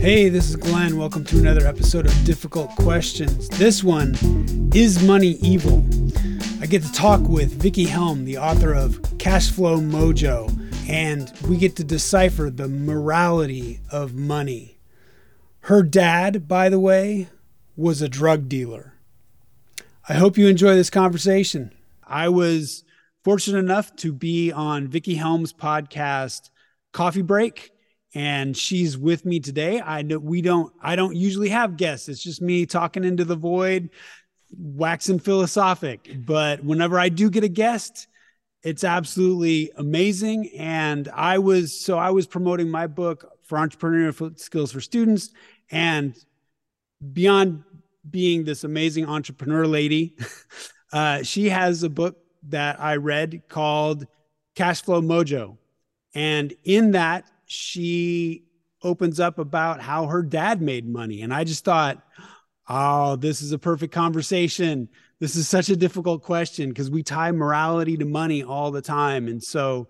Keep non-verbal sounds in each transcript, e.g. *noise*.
Hey, this is Glenn. Welcome to another episode of Difficult Questions. This one is money evil? I get to talk with Vicki Helm, the author of Cash Flow Mojo, and we get to decipher the morality of money. Her dad, by the way, was a drug dealer. I hope you enjoy this conversation. I was fortunate enough to be on Vicki Helm's podcast, Coffee Break and she's with me today. I know we don't I don't usually have guests. It's just me talking into the void, waxing philosophic. But whenever I do get a guest, it's absolutely amazing. And I was so I was promoting my book for entrepreneurial skills for students and beyond being this amazing entrepreneur lady, *laughs* uh, she has a book that I read called Cash Flow Mojo. And in that, she opens up about how her dad made money. And I just thought, oh, this is a perfect conversation. This is such a difficult question because we tie morality to money all the time. And so,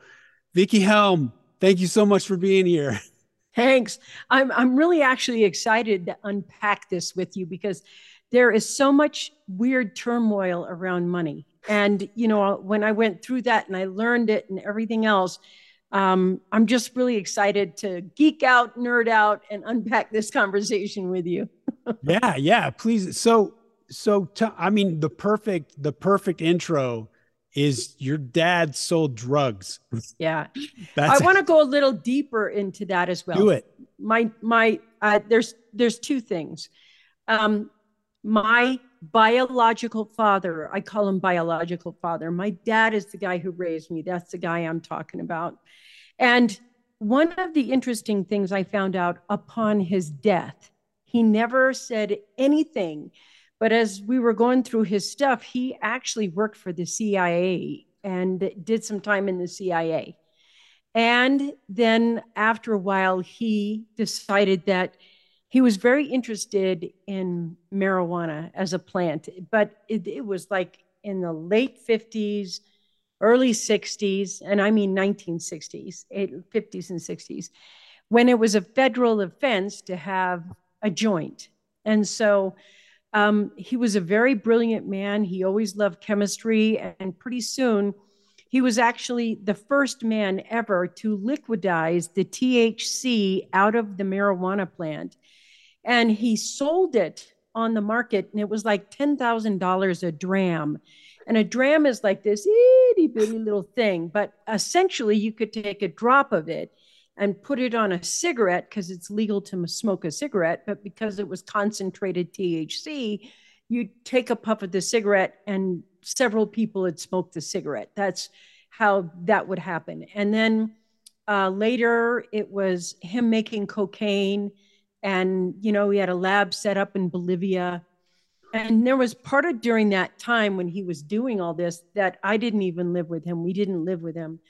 Vicki Helm, thank you so much for being here. *laughs* Thanks. I'm I'm really actually excited to unpack this with you because there is so much weird turmoil around money. And you know, when I went through that and I learned it and everything else, um, I'm just really excited to geek out, nerd out, and unpack this conversation with you. *laughs* yeah, yeah, please. So, so t- I mean, the perfect, the perfect intro is your dad sold drugs. Yeah, That's I want to go a little deeper into that as well. Do it. My my, uh, there's there's two things. Um, my biological father, I call him biological father. My dad is the guy who raised me. That's the guy I'm talking about. And one of the interesting things I found out upon his death, he never said anything. But as we were going through his stuff, he actually worked for the CIA and did some time in the CIA. And then after a while, he decided that he was very interested in marijuana as a plant, but it, it was like in the late 50s, early 60s, and I mean 1960s, 50s and 60s, when it was a federal offense to have a joint. And so um, he was a very brilliant man. He always loved chemistry, and pretty soon, he was actually the first man ever to liquidize the THC out of the marijuana plant and he sold it on the market and it was like $10,000 a dram. And a dram is like this itty bitty little thing, but essentially you could take a drop of it and put it on a cigarette because it's legal to smoke a cigarette, but because it was concentrated THC, you take a puff of the cigarette and several people had smoked the cigarette. That's how that would happen. And then uh, later it was him making cocaine and you know he had a lab set up in bolivia. And there was part of during that time when he was doing all this that i didn't even live with him. We didn't live with him.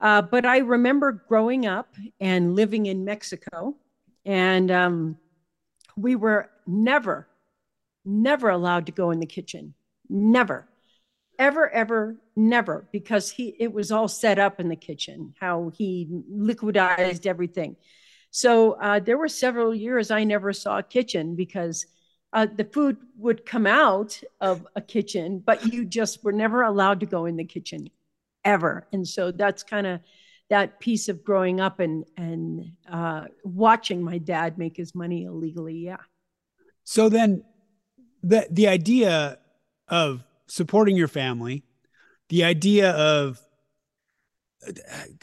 Uh, but i remember growing up and living in mexico. And um, we were never never allowed to go in the kitchen. Never. Ever ever never. Because he it was all set up in the kitchen how he liquidized everything so uh, there were several years I never saw a kitchen because uh, the food would come out of a kitchen, but you just were never allowed to go in the kitchen ever. And so that's kind of that piece of growing up and and uh, watching my dad make his money illegally. Yeah. So then, the the idea of supporting your family, the idea of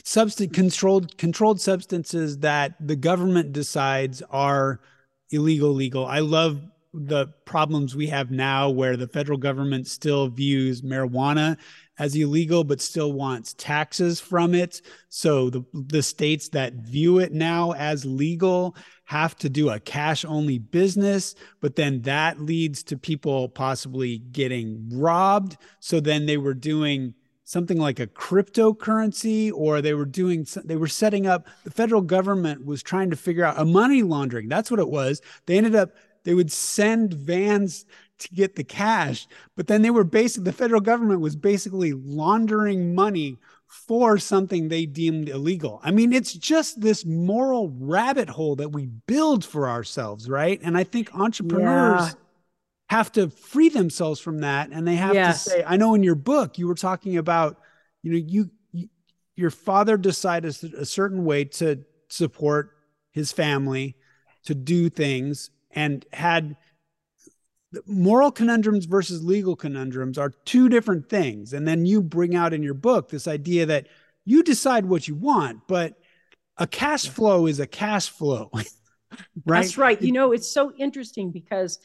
substance controlled controlled substances that the government decides are illegal legal. I love the problems we have now where the federal government still views marijuana as illegal but still wants taxes from it. So the the states that view it now as legal have to do a cash only business but then that leads to people possibly getting robbed. So then they were doing something like a cryptocurrency or they were doing they were setting up the federal government was trying to figure out a money laundering that's what it was they ended up they would send vans to get the cash but then they were basically the federal government was basically laundering money for something they deemed illegal. I mean, it's just this moral rabbit hole that we build for ourselves, right? And I think entrepreneurs yeah. Have to free themselves from that and they have yes. to say, I know in your book you were talking about, you know, you, you your father decided a certain way to support his family, to do things and had moral conundrums versus legal conundrums are two different things. And then you bring out in your book this idea that you decide what you want, but a cash flow is a cash flow. *laughs* right? That's right. You know, it's so interesting because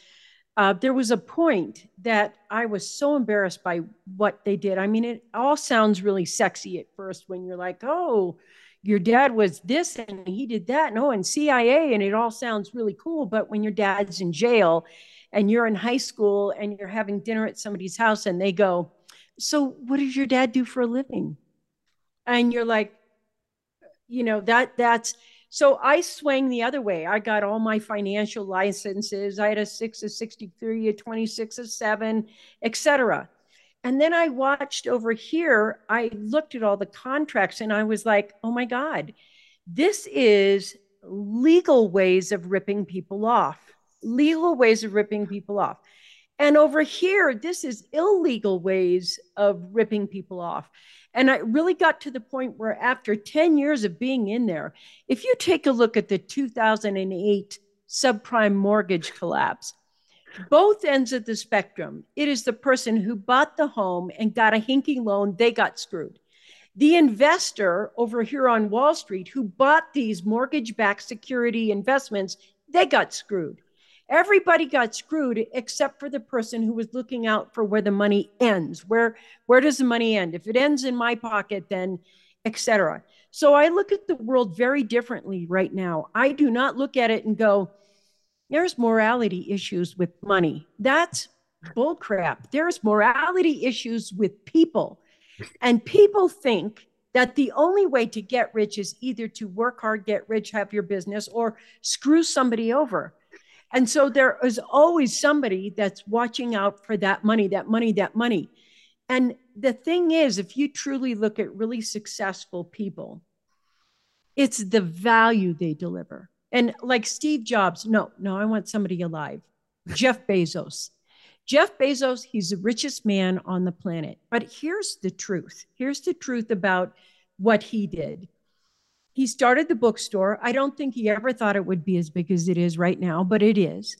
uh, there was a point that I was so embarrassed by what they did. I mean, it all sounds really sexy at first when you're like, oh, your dad was this and he did that. No, and CIA, and it all sounds really cool. But when your dad's in jail and you're in high school and you're having dinner at somebody's house and they go, So, what does your dad do for a living? And you're like, you know, that that's so I swang the other way. I got all my financial licenses. I had a six, a 63, a 26, a seven, etc. And then I watched over here, I looked at all the contracts and I was like, oh my God, this is legal ways of ripping people off legal ways of ripping people off. And over here, this is illegal ways of ripping people off. And I really got to the point where, after 10 years of being in there, if you take a look at the 2008 subprime mortgage collapse, both ends of the spectrum, it is the person who bought the home and got a hinky loan, they got screwed. The investor over here on Wall Street who bought these mortgage backed security investments, they got screwed. Everybody got screwed except for the person who was looking out for where the money ends. Where where does the money end? If it ends in my pocket, then etc. So I look at the world very differently right now. I do not look at it and go, there's morality issues with money. That's bullcrap. There's morality issues with people. And people think that the only way to get rich is either to work hard, get rich, have your business, or screw somebody over. And so there is always somebody that's watching out for that money, that money, that money. And the thing is, if you truly look at really successful people, it's the value they deliver. And like Steve Jobs, no, no, I want somebody alive. Jeff Bezos. Jeff Bezos, he's the richest man on the planet. But here's the truth. Here's the truth about what he did. He started the bookstore. I don't think he ever thought it would be as big as it is right now, but it is.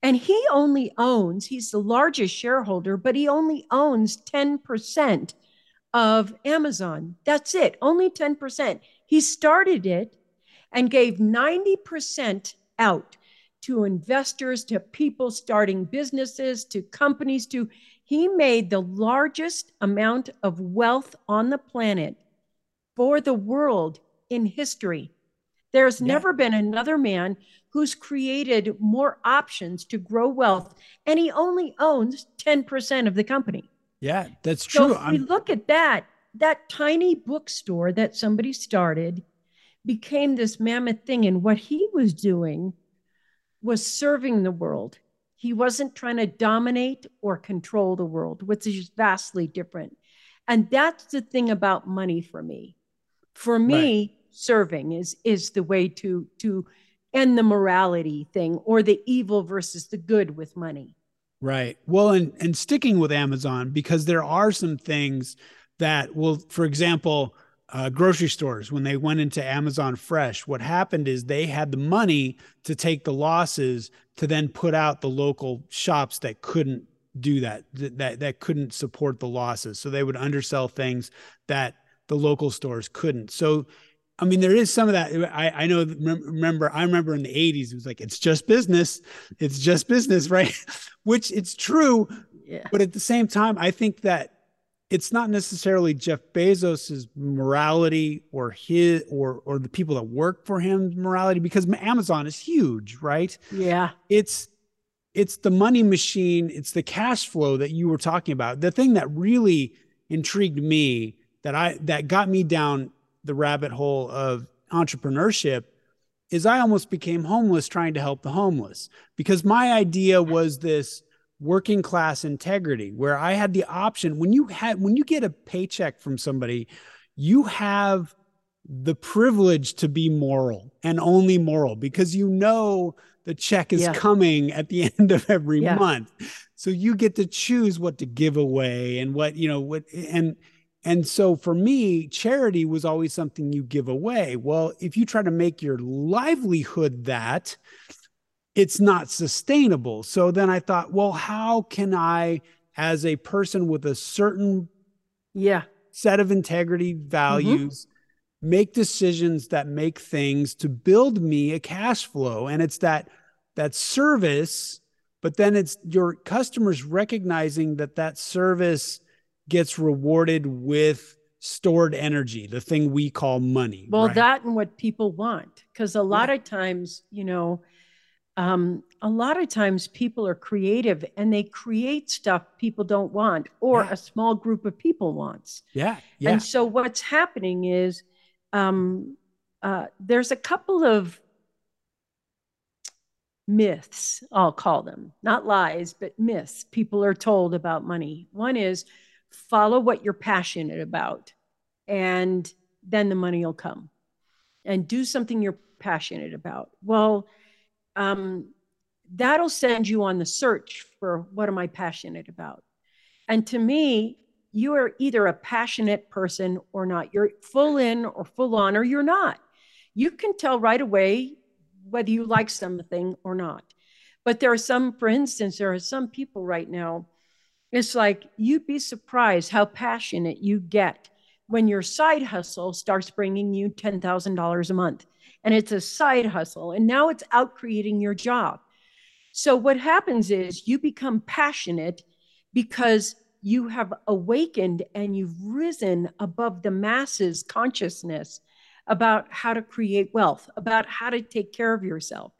And he only owns, he's the largest shareholder, but he only owns 10% of Amazon. That's it, only 10%. He started it and gave 90% out to investors, to people starting businesses, to companies, to he made the largest amount of wealth on the planet for the world in history. There's yeah. never been another man who's created more options to grow wealth, and he only owns 10% of the company. Yeah, that's true. So if we look at that, that tiny bookstore that somebody started became this mammoth thing. And what he was doing was serving the world. He wasn't trying to dominate or control the world, which is vastly different. And that's the thing about money for me. For me, right serving is is the way to to end the morality thing or the evil versus the good with money. Right. Well, and and sticking with Amazon because there are some things that will, for example, uh, grocery stores when they went into Amazon Fresh, what happened is they had the money to take the losses to then put out the local shops that couldn't do that that that couldn't support the losses. So they would undersell things that the local stores couldn't. So I mean, there is some of that. I, I know, remember, I remember in the 80s, it was like, it's just business. It's just business, *laughs* right? Which it's true. Yeah. But at the same time, I think that it's not necessarily Jeff Bezos's morality or his or or the people that work for him morality because Amazon is huge, right? Yeah. It's it's the money machine, it's the cash flow that you were talking about. The thing that really intrigued me that I that got me down the rabbit hole of entrepreneurship is I almost became homeless trying to help the homeless because my idea was this working class integrity where I had the option when you had when you get a paycheck from somebody you have the privilege to be moral and only moral because you know the check is yeah. coming at the *laughs* end of every yeah. month. So you get to choose what to give away and what, you know, what and and so for me, charity was always something you give away. Well, if you try to make your livelihood that, it's not sustainable. So then I thought, well, how can I, as a person with a certain yeah set of integrity values, mm-hmm. make decisions that make things to build me a cash flow? And it's that that service, but then it's your customers recognizing that that service gets rewarded with stored energy, the thing we call money. Well, right? that and what people want. Because a lot yeah. of times, you know, um, a lot of times people are creative and they create stuff people don't want or yeah. a small group of people wants. Yeah. Yeah. And so what's happening is um, uh, there's a couple of myths, I'll call them, not lies, but myths people are told about money. One is follow what you're passionate about, and then the money will come. And do something you're passionate about. Well, um, that'll send you on the search for what am I passionate about. And to me, you are either a passionate person or not. You're full in or full on, or you're not. You can tell right away whether you like something or not. But there are some, for instance, there are some people right now it's like you'd be surprised how passionate you get when your side hustle starts bringing you $10,000 a month. And it's a side hustle. And now it's out creating your job. So what happens is you become passionate because you have awakened and you've risen above the masses consciousness about how to create wealth, about how to take care of yourself.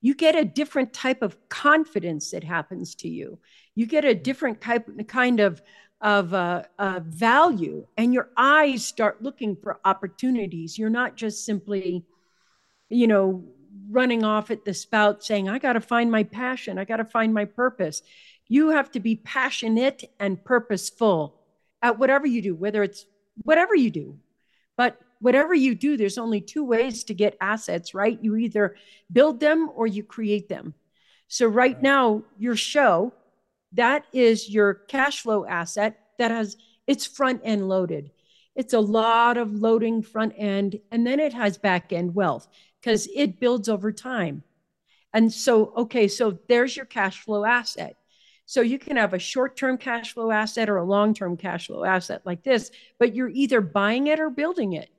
You get a different type of confidence that happens to you. You get a different type kind of of uh, uh, value and your eyes start looking for opportunities. You're not just simply you know running off at the spout saying i got to find my passion. I got to find my purpose. You have to be passionate and purposeful at whatever you do whether it's whatever you do. But whatever you do there's only two ways to get assets right you either build them or you create them so right now your show that is your cash flow asset that has it's front end loaded. It's a lot of loading front end, and then it has back end wealth because it builds over time. And so, okay, so there's your cash flow asset. So you can have a short term cash flow asset or a long term cash flow asset like this, but you're either buying it or building it.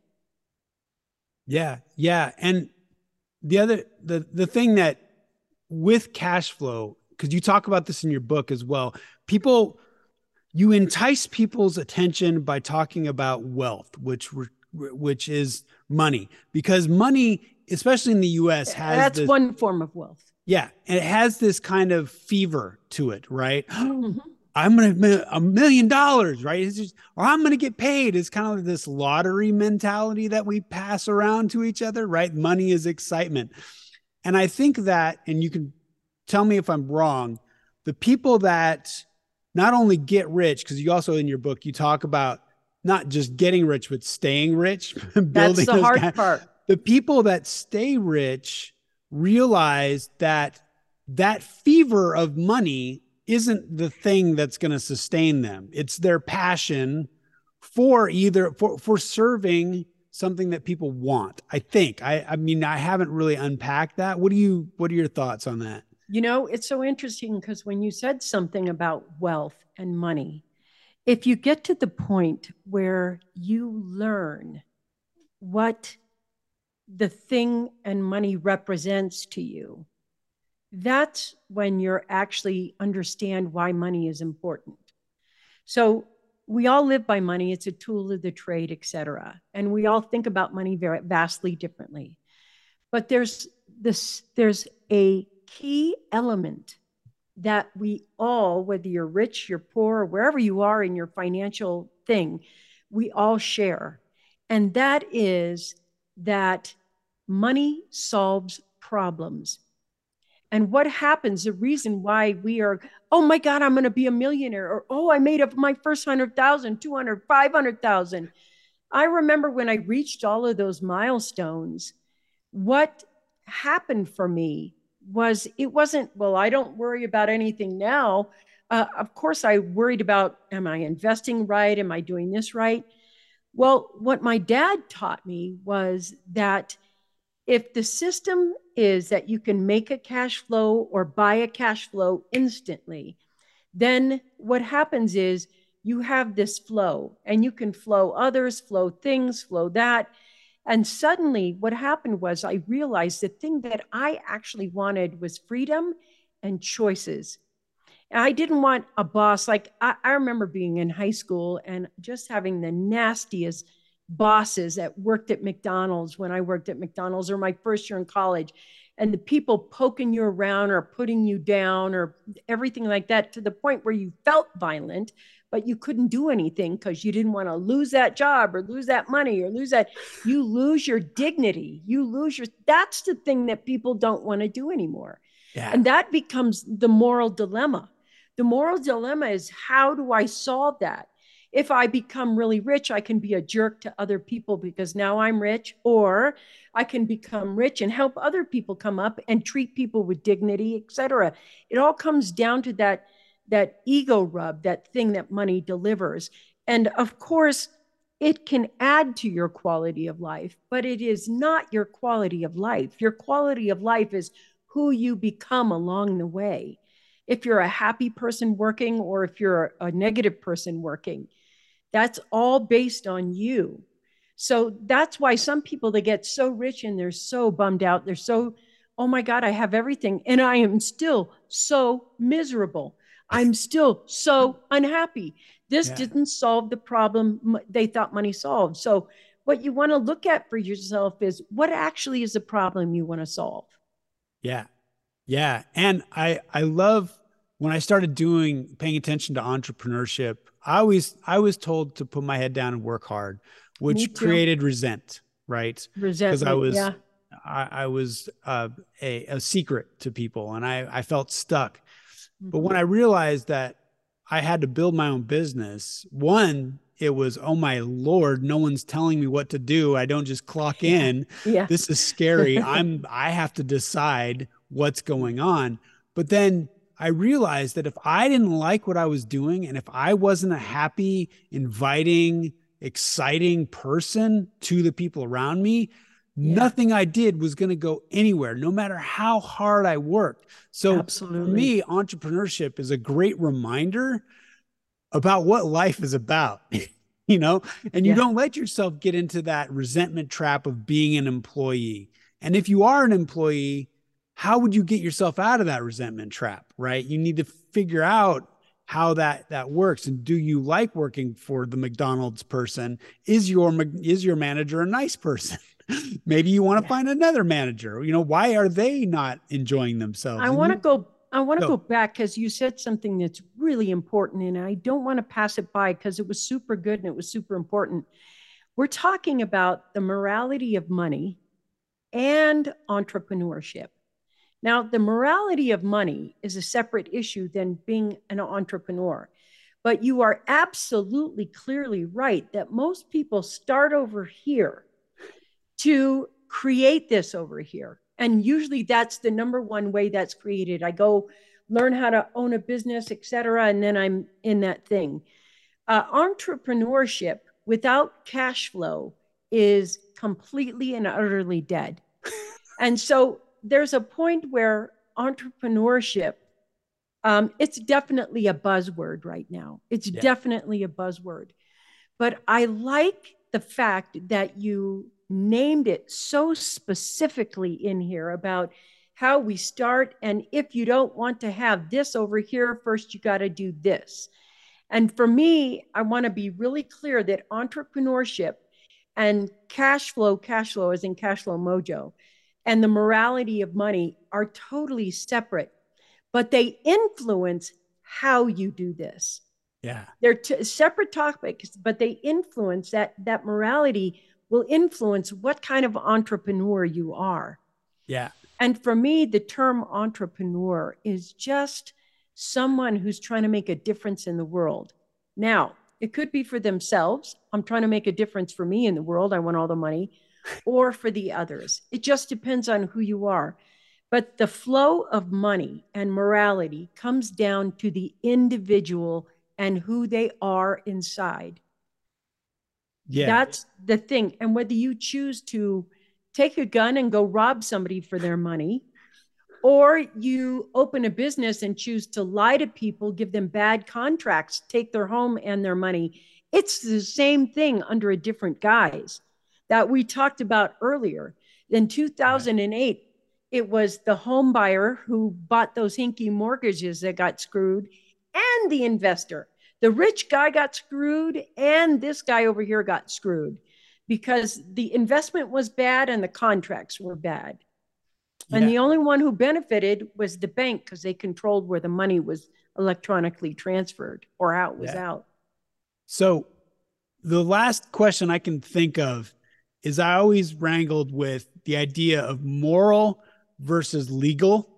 Yeah, yeah. And the other, the, the thing that with cash flow because you talk about this in your book as well. People, you entice people's attention by talking about wealth, which which is money, because money, especially in the U.S., has that's this, one form of wealth. Yeah, and it has this kind of fever to it, right? Mm-hmm. I'm gonna a million dollars, right? It's just, or I'm gonna get paid. It's kind of like this lottery mentality that we pass around to each other, right? Money is excitement, and I think that, and you can tell me if I'm wrong. The people that not only get rich, because you also in your book you talk about not just getting rich, but staying rich. building *laughs* That's the hard part. The people that stay rich realize that that fever of money isn't the thing that's going to sustain them. It's their passion for either for for serving something that people want. I think. I I mean I haven't really unpacked that. What do you what are your thoughts on that? You know, it's so interesting because when you said something about wealth and money, if you get to the point where you learn what the thing and money represents to you, that's when you're actually understand why money is important. So we all live by money. It's a tool of the trade, etc. And we all think about money very vastly differently. But there's this, there's a key element that we all, whether you're rich, you're poor, wherever you are in your financial thing, we all share. And that is that money solves problems. And what happens, the reason why we are, oh my God, I'm going to be a millionaire, or oh, I made up my first 100,000, 200, 500,000. I remember when I reached all of those milestones, what happened for me was it wasn't, well, I don't worry about anything now. Uh, of course, I worried about, am I investing right? Am I doing this right? Well, what my dad taught me was that if the system is that you can make a cash flow or buy a cash flow instantly, then what happens is you have this flow and you can flow others, flow things, flow that. And suddenly, what happened was I realized the thing that I actually wanted was freedom and choices. I didn't want a boss. Like, I, I remember being in high school and just having the nastiest bosses that worked at McDonald's when I worked at McDonald's or my first year in college. And the people poking you around or putting you down or everything like that to the point where you felt violent, but you couldn't do anything because you didn't want to lose that job or lose that money or lose that. You lose your dignity. You lose your, that's the thing that people don't want to do anymore. Yeah. And that becomes the moral dilemma. The moral dilemma is how do I solve that? If I become really rich, I can be a jerk to other people because now I'm rich, or I can become rich and help other people come up and treat people with dignity, etc. It all comes down to that that ego rub, that thing that money delivers. And of course, it can add to your quality of life, but it is not your quality of life. Your quality of life is who you become along the way. If you're a happy person working or if you're a negative person working, that's all based on you. So that's why some people they get so rich and they're so bummed out. They're so, oh my God, I have everything. And I am still so miserable. I'm still so unhappy. This yeah. didn't solve the problem they thought money solved. So what you want to look at for yourself is what actually is the problem you want to solve. Yeah. Yeah. And I I love when I started doing paying attention to entrepreneurship I always I was told to put my head down and work hard, which created resent, right? Resent Because I was yeah. I, I was uh, a, a secret to people, and I I felt stuck. Mm-hmm. But when I realized that I had to build my own business, one it was oh my lord no one's telling me what to do i don't just clock in yeah. this is scary *laughs* i'm i have to decide what's going on but then I realized that if I didn't like what I was doing and if I wasn't a happy, inviting, exciting person to the people around me, yeah. nothing I did was going to go anywhere, no matter how hard I worked. So, Absolutely. for me, entrepreneurship is a great reminder about what life is about. *laughs* you know, and you yeah. don't let yourself get into that resentment trap of being an employee. And if you are an employee, how would you get yourself out of that resentment trap right? You need to figure out how that that works. And do you like working for the mcdonald's person? Is your is your manager a nice person? *laughs* Maybe you want to yeah. find another manager. You know why are they not enjoying themselves? I want to go i want to go. go back because you said something that's really important and i don't want to pass it by because it was super good and it was super important. We're talking about the morality of money and entrepreneurship now, the morality of money is a separate issue than being an entrepreneur. But you are absolutely clearly right that most people start over here to create this over here. And usually that's the number one way that's created. I go learn how to own a business, et cetera, and then I'm in that thing. Uh, entrepreneurship without cash flow is completely and utterly dead. and so there's a point where entrepreneurship um, it's definitely a buzzword right now. It's yeah. definitely a buzzword. But i like the fact that you named it so specifically in here about how we start and if you don't want to have this over here first you got to do this. And for me i want to be really clear that entrepreneurship and cash flow cash flow is in cash flow mojo and the morality of money are totally separate, but they influence how you do this. Yeah. They're t- separate topics, but they influence that that morality will influence what kind of entrepreneur you are. Yeah. And for me, the term entrepreneur is just someone who's trying to make a difference in the world. Now, It could be for themselves. I'm trying to make a difference for me in the world. I want all the money, or for the others. It just depends on who you are. But the flow of money and morality comes down to the individual and who they are inside. Yeah. That's the thing. And whether you choose to take a gun and go rob somebody for their money, or you open a business and choose to lie to people, give them bad contracts, take their home and their money, it's the same thing under a different guise that we talked about earlier. In 2008, it was the home buyer who bought those hinky mortgages that got screwed and the investor. The rich guy got screwed and this guy over here got screwed because the investment was bad and the contracts were bad. Yeah. And the only one who benefited was the bank because they controlled where the money was electronically transferred or how it was yeah. out. So the last question I can think of is I always wrangled with the idea of moral versus legal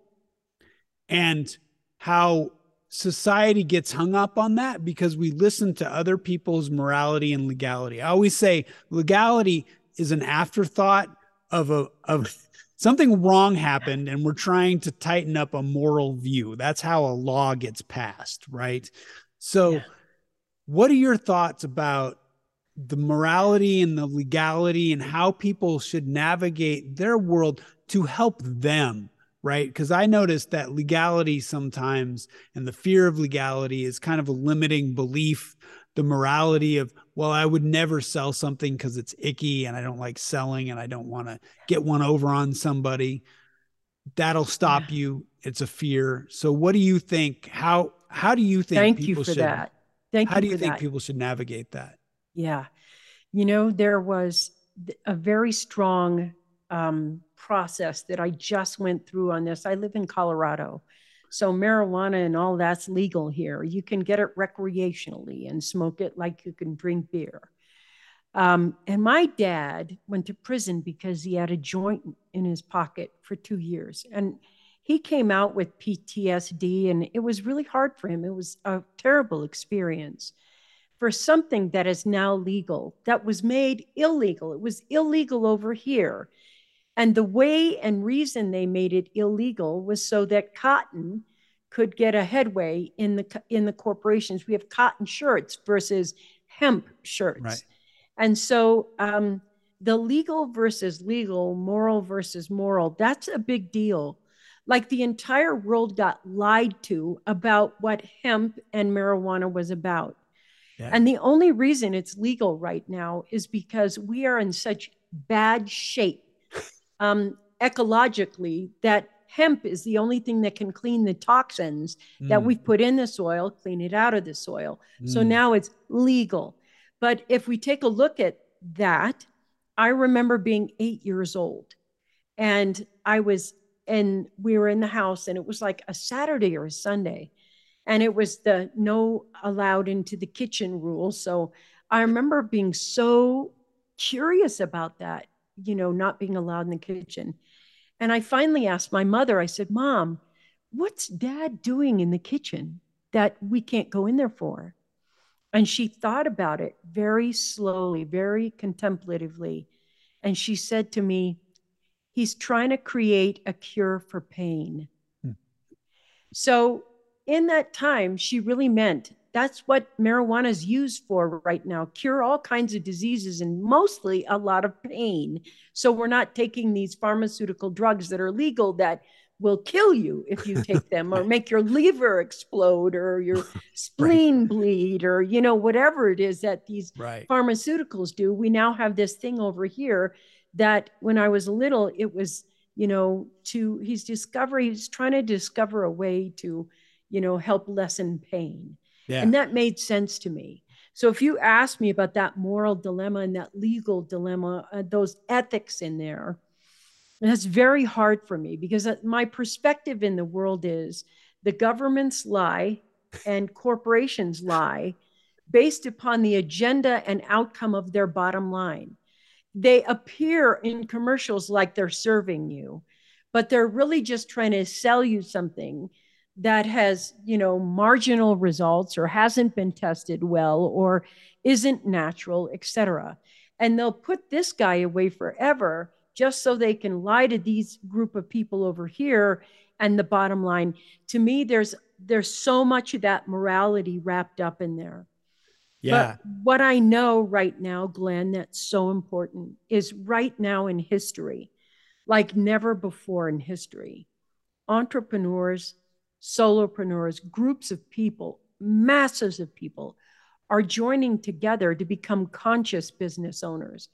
and how society gets hung up on that because we listen to other people's morality and legality. I always say legality is an afterthought of a of *laughs* something wrong happened and we're trying to tighten up a moral view. That's how a law gets passed, right? So yeah. what are your thoughts about the morality and the legality and how people should navigate their world to help them right because i noticed that legality sometimes and the fear of legality is kind of a limiting belief the morality of well i would never sell something because it's icky and i don't like selling and i don't want to get one over on somebody that'll stop yeah. you it's a fear so what do you think how how do you think thank you for should, that thank you. how you do you think that. people should navigate that yeah you know there was a very strong um, process that I just went through on this. I live in Colorado. So marijuana and all that's legal here. You can get it recreationally and smoke it like you can drink beer. Um, and my dad went to prison because he had a joint in his pocket for two years. And he came out with PTSD, and it was really hard for him. It was a terrible experience for something that is now legal, that was made illegal. It was illegal over here. And the way and reason they made it illegal was so that cotton could get a headway in the in the corporations. We have cotton shirts versus hemp shirts, right. and so um, the legal versus legal, moral versus moral. That's a big deal. Like the entire world got lied to about what hemp and marijuana was about. Yeah. And the only reason it's legal right now is because we are in such bad shape *laughs* um, ecologically that hemp is the only thing that can clean the toxins mm. that we've put in the soil, clean it out of the soil. Mm. So now it's legal. But if we take a look at that, I remember being eight years old and I was, and we were in the house and it was like a Saturday or a Sunday. And it was the no allowed into the kitchen rule. So I remember being so curious about that you know, not being allowed in the kitchen. And I finally asked my mother, I said, Mom, what's dad doing in the kitchen that we can't go in there for? And she thought about it very slowly, very contemplatively. And she said to me, He's trying to create a cure for pain. Hmm. So, in that time, she really meant that's what marijuana is used for right now cure all kinds of diseases and mostly a lot of pain so we're not taking these pharmaceutical drugs that are legal that will kill you if you *laughs* take them or make your liver explode or your *laughs* spleen right. bleed or you know whatever it is that these right. pharmaceuticals do we now have this thing over here that when i was little it was you know to he's discovery he's trying to discover a way to you know help lessen pain yeah. And that made sense to me. So if you ask me about that moral dilemma and that legal dilemma, uh, those ethics in there, that's very hard for me because uh, my perspective in the world is the governments lie and corporations lie based upon the agenda and outcome of their bottom line. They appear in commercials like they're serving you, but they're really just trying to sell you something that has, you know, marginal results or hasn't been tested well or isn't natural, etc. And they'll put this guy away forever just so they can lie to these group of people over here. And the bottom line to me there's there's so much of that morality wrapped up in there. Yeah. but what i know right now glenn that's so important is right now in history like never before in history entrepreneurs solopreneurs groups of people masses of people are joining together to become conscious business owners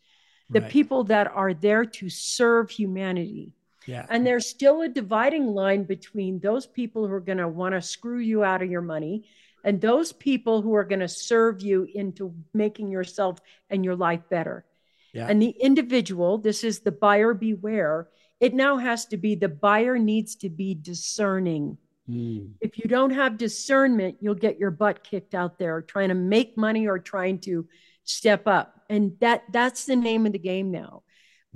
the right. people that are there to serve humanity yeah. And there's still a dividing line between those people who are going to want to screw you out of your money and those people who are going to serve you into making yourself and your life better. Yeah. And the individual, this is the buyer beware. It now has to be the buyer needs to be discerning. Mm. If you don't have discernment, you'll get your butt kicked out there trying to make money or trying to step up. And that that's the name of the game now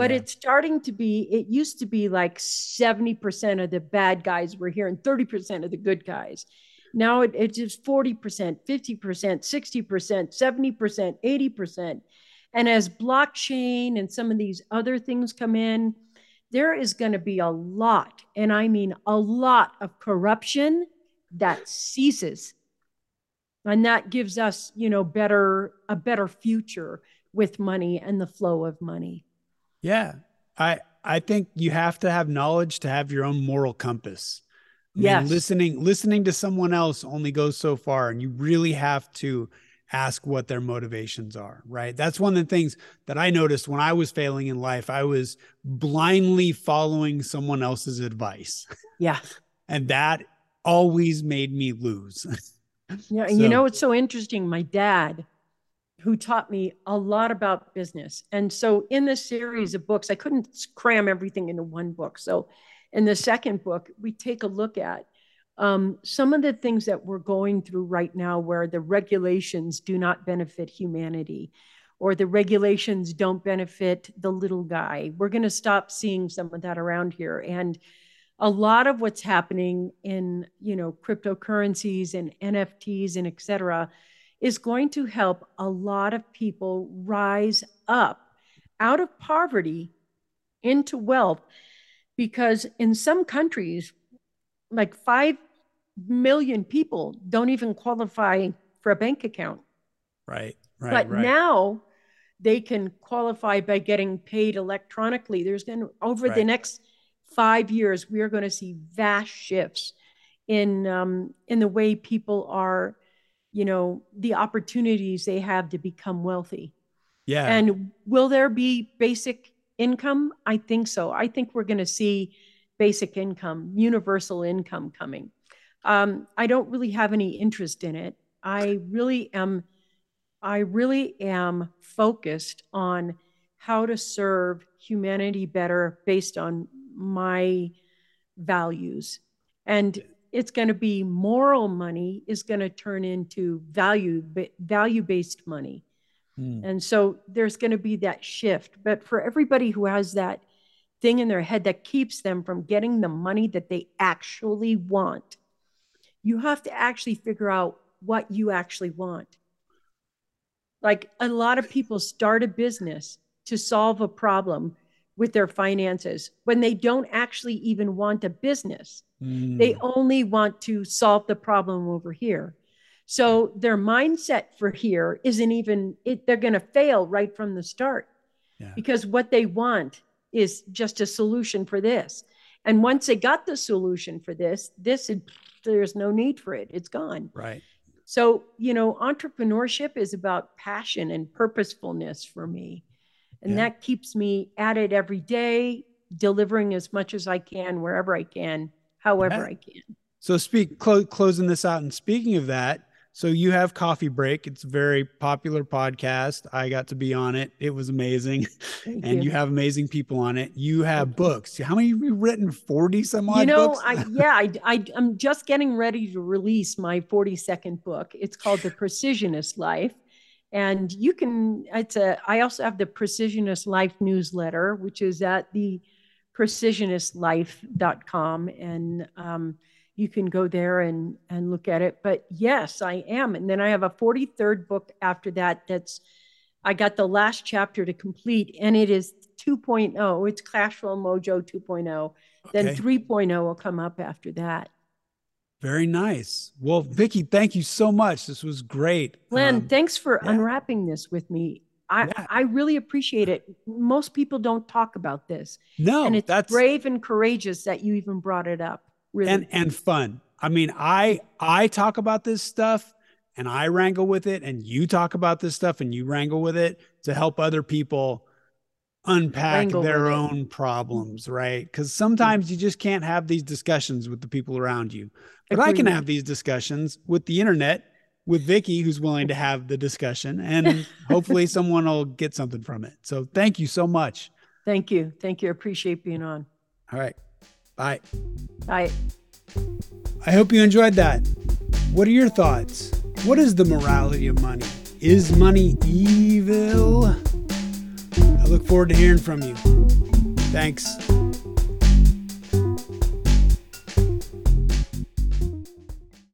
but yeah. it's starting to be it used to be like 70% of the bad guys were here and 30% of the good guys now it, it's just 40% 50% 60% 70% 80% and as blockchain and some of these other things come in there is going to be a lot and i mean a lot of corruption that ceases and that gives us you know better a better future with money and the flow of money yeah. I I think you have to have knowledge to have your own moral compass. I yes. Mean, listening listening to someone else only goes so far and you really have to ask what their motivations are, right? That's one of the things that I noticed when I was failing in life. I was blindly following someone else's advice. Yeah. *laughs* and that always made me lose. *laughs* yeah, and so, you know what's so interesting? My dad who taught me a lot about business. And so in this series of books, I couldn't cram everything into one book. So in the second book, we take a look at um, some of the things that we're going through right now where the regulations do not benefit humanity or the regulations don't benefit the little guy. We're going to stop seeing some of that around here. And a lot of what's happening in, you know, cryptocurrencies and NFTs and et cetera, is going to help a lot of people rise up out of poverty into wealth because in some countries like 5 million people don't even qualify for a bank account. Right right but right. now they can qualify by getting paid electronically. There's going to over right. the next 5 years we are going to see vast shifts in um, in the way people are you know the opportunities they have to become wealthy. Yeah. And will there be basic income? I think so. I think we're going to see basic income universal income coming. Um, i don't really have any interest in it. I really am i really am focused on how to serve humanity better based on my values. And it's going to be moral money is going to turn into value value based money. Mm. and so there's going to be that shift. But for everybody who has that thing in their head that keeps them from getting the money that they actually want you have to actually figure out what you actually want like a lot of people start a business to solve a problem with their finances when they don't actually even want a business. Mm. They only want to solve the problem over here. So their mindset for here isn't even, it, they're going to fail right from the start yeah. because what they want is just a solution for this. And once they got the solution for this, this there's no need for it. It's gone. Right. So, you know, entrepreneurship is about passion and purposefulness for me. And yeah. that keeps me at it every day, delivering as much as I can, wherever I can, however yeah. I can. So, speak clo- closing this out. And speaking of that, so you have Coffee Break. It's a very popular podcast. I got to be on it. It was amazing. Thank *laughs* and you. you. have amazing people on it. You have Thank books. How many have you written? 40 some odd You know, books? I, *laughs* yeah, I, I, I'm just getting ready to release my 42nd book. It's called The Precisionist Life and you can it's a i also have the precisionist life newsletter which is at the precisionistlife.com and um, you can go there and and look at it. But yes, I am. And then I have a 43rd book after that. That's I got the last chapter to complete, and it is 2.0. It's Flow Mojo 2.0. Okay. Then 3.0 will come up after that. Very nice. Well, Vicki, thank you so much. This was great. Glenn, um, thanks for yeah. unwrapping this with me. I, yeah. I really appreciate it. Most people don't talk about this. No, and it's that's brave and courageous that you even brought it up. Really, and and fun. I mean, I I talk about this stuff and I wrangle with it, and you talk about this stuff and you wrangle with it to help other people unpack wrangle their own problems, right? Because sometimes you just can't have these discussions with the people around you. But Agreed. I can have these discussions with the internet with Vicky, who's willing to have the discussion, and *laughs* hopefully someone will get something from it. So thank you so much. Thank you. Thank you. I appreciate being on. All right. Bye. Bye. I hope you enjoyed that. What are your thoughts? What is the morality of money? Is money evil? I look forward to hearing from you. Thanks.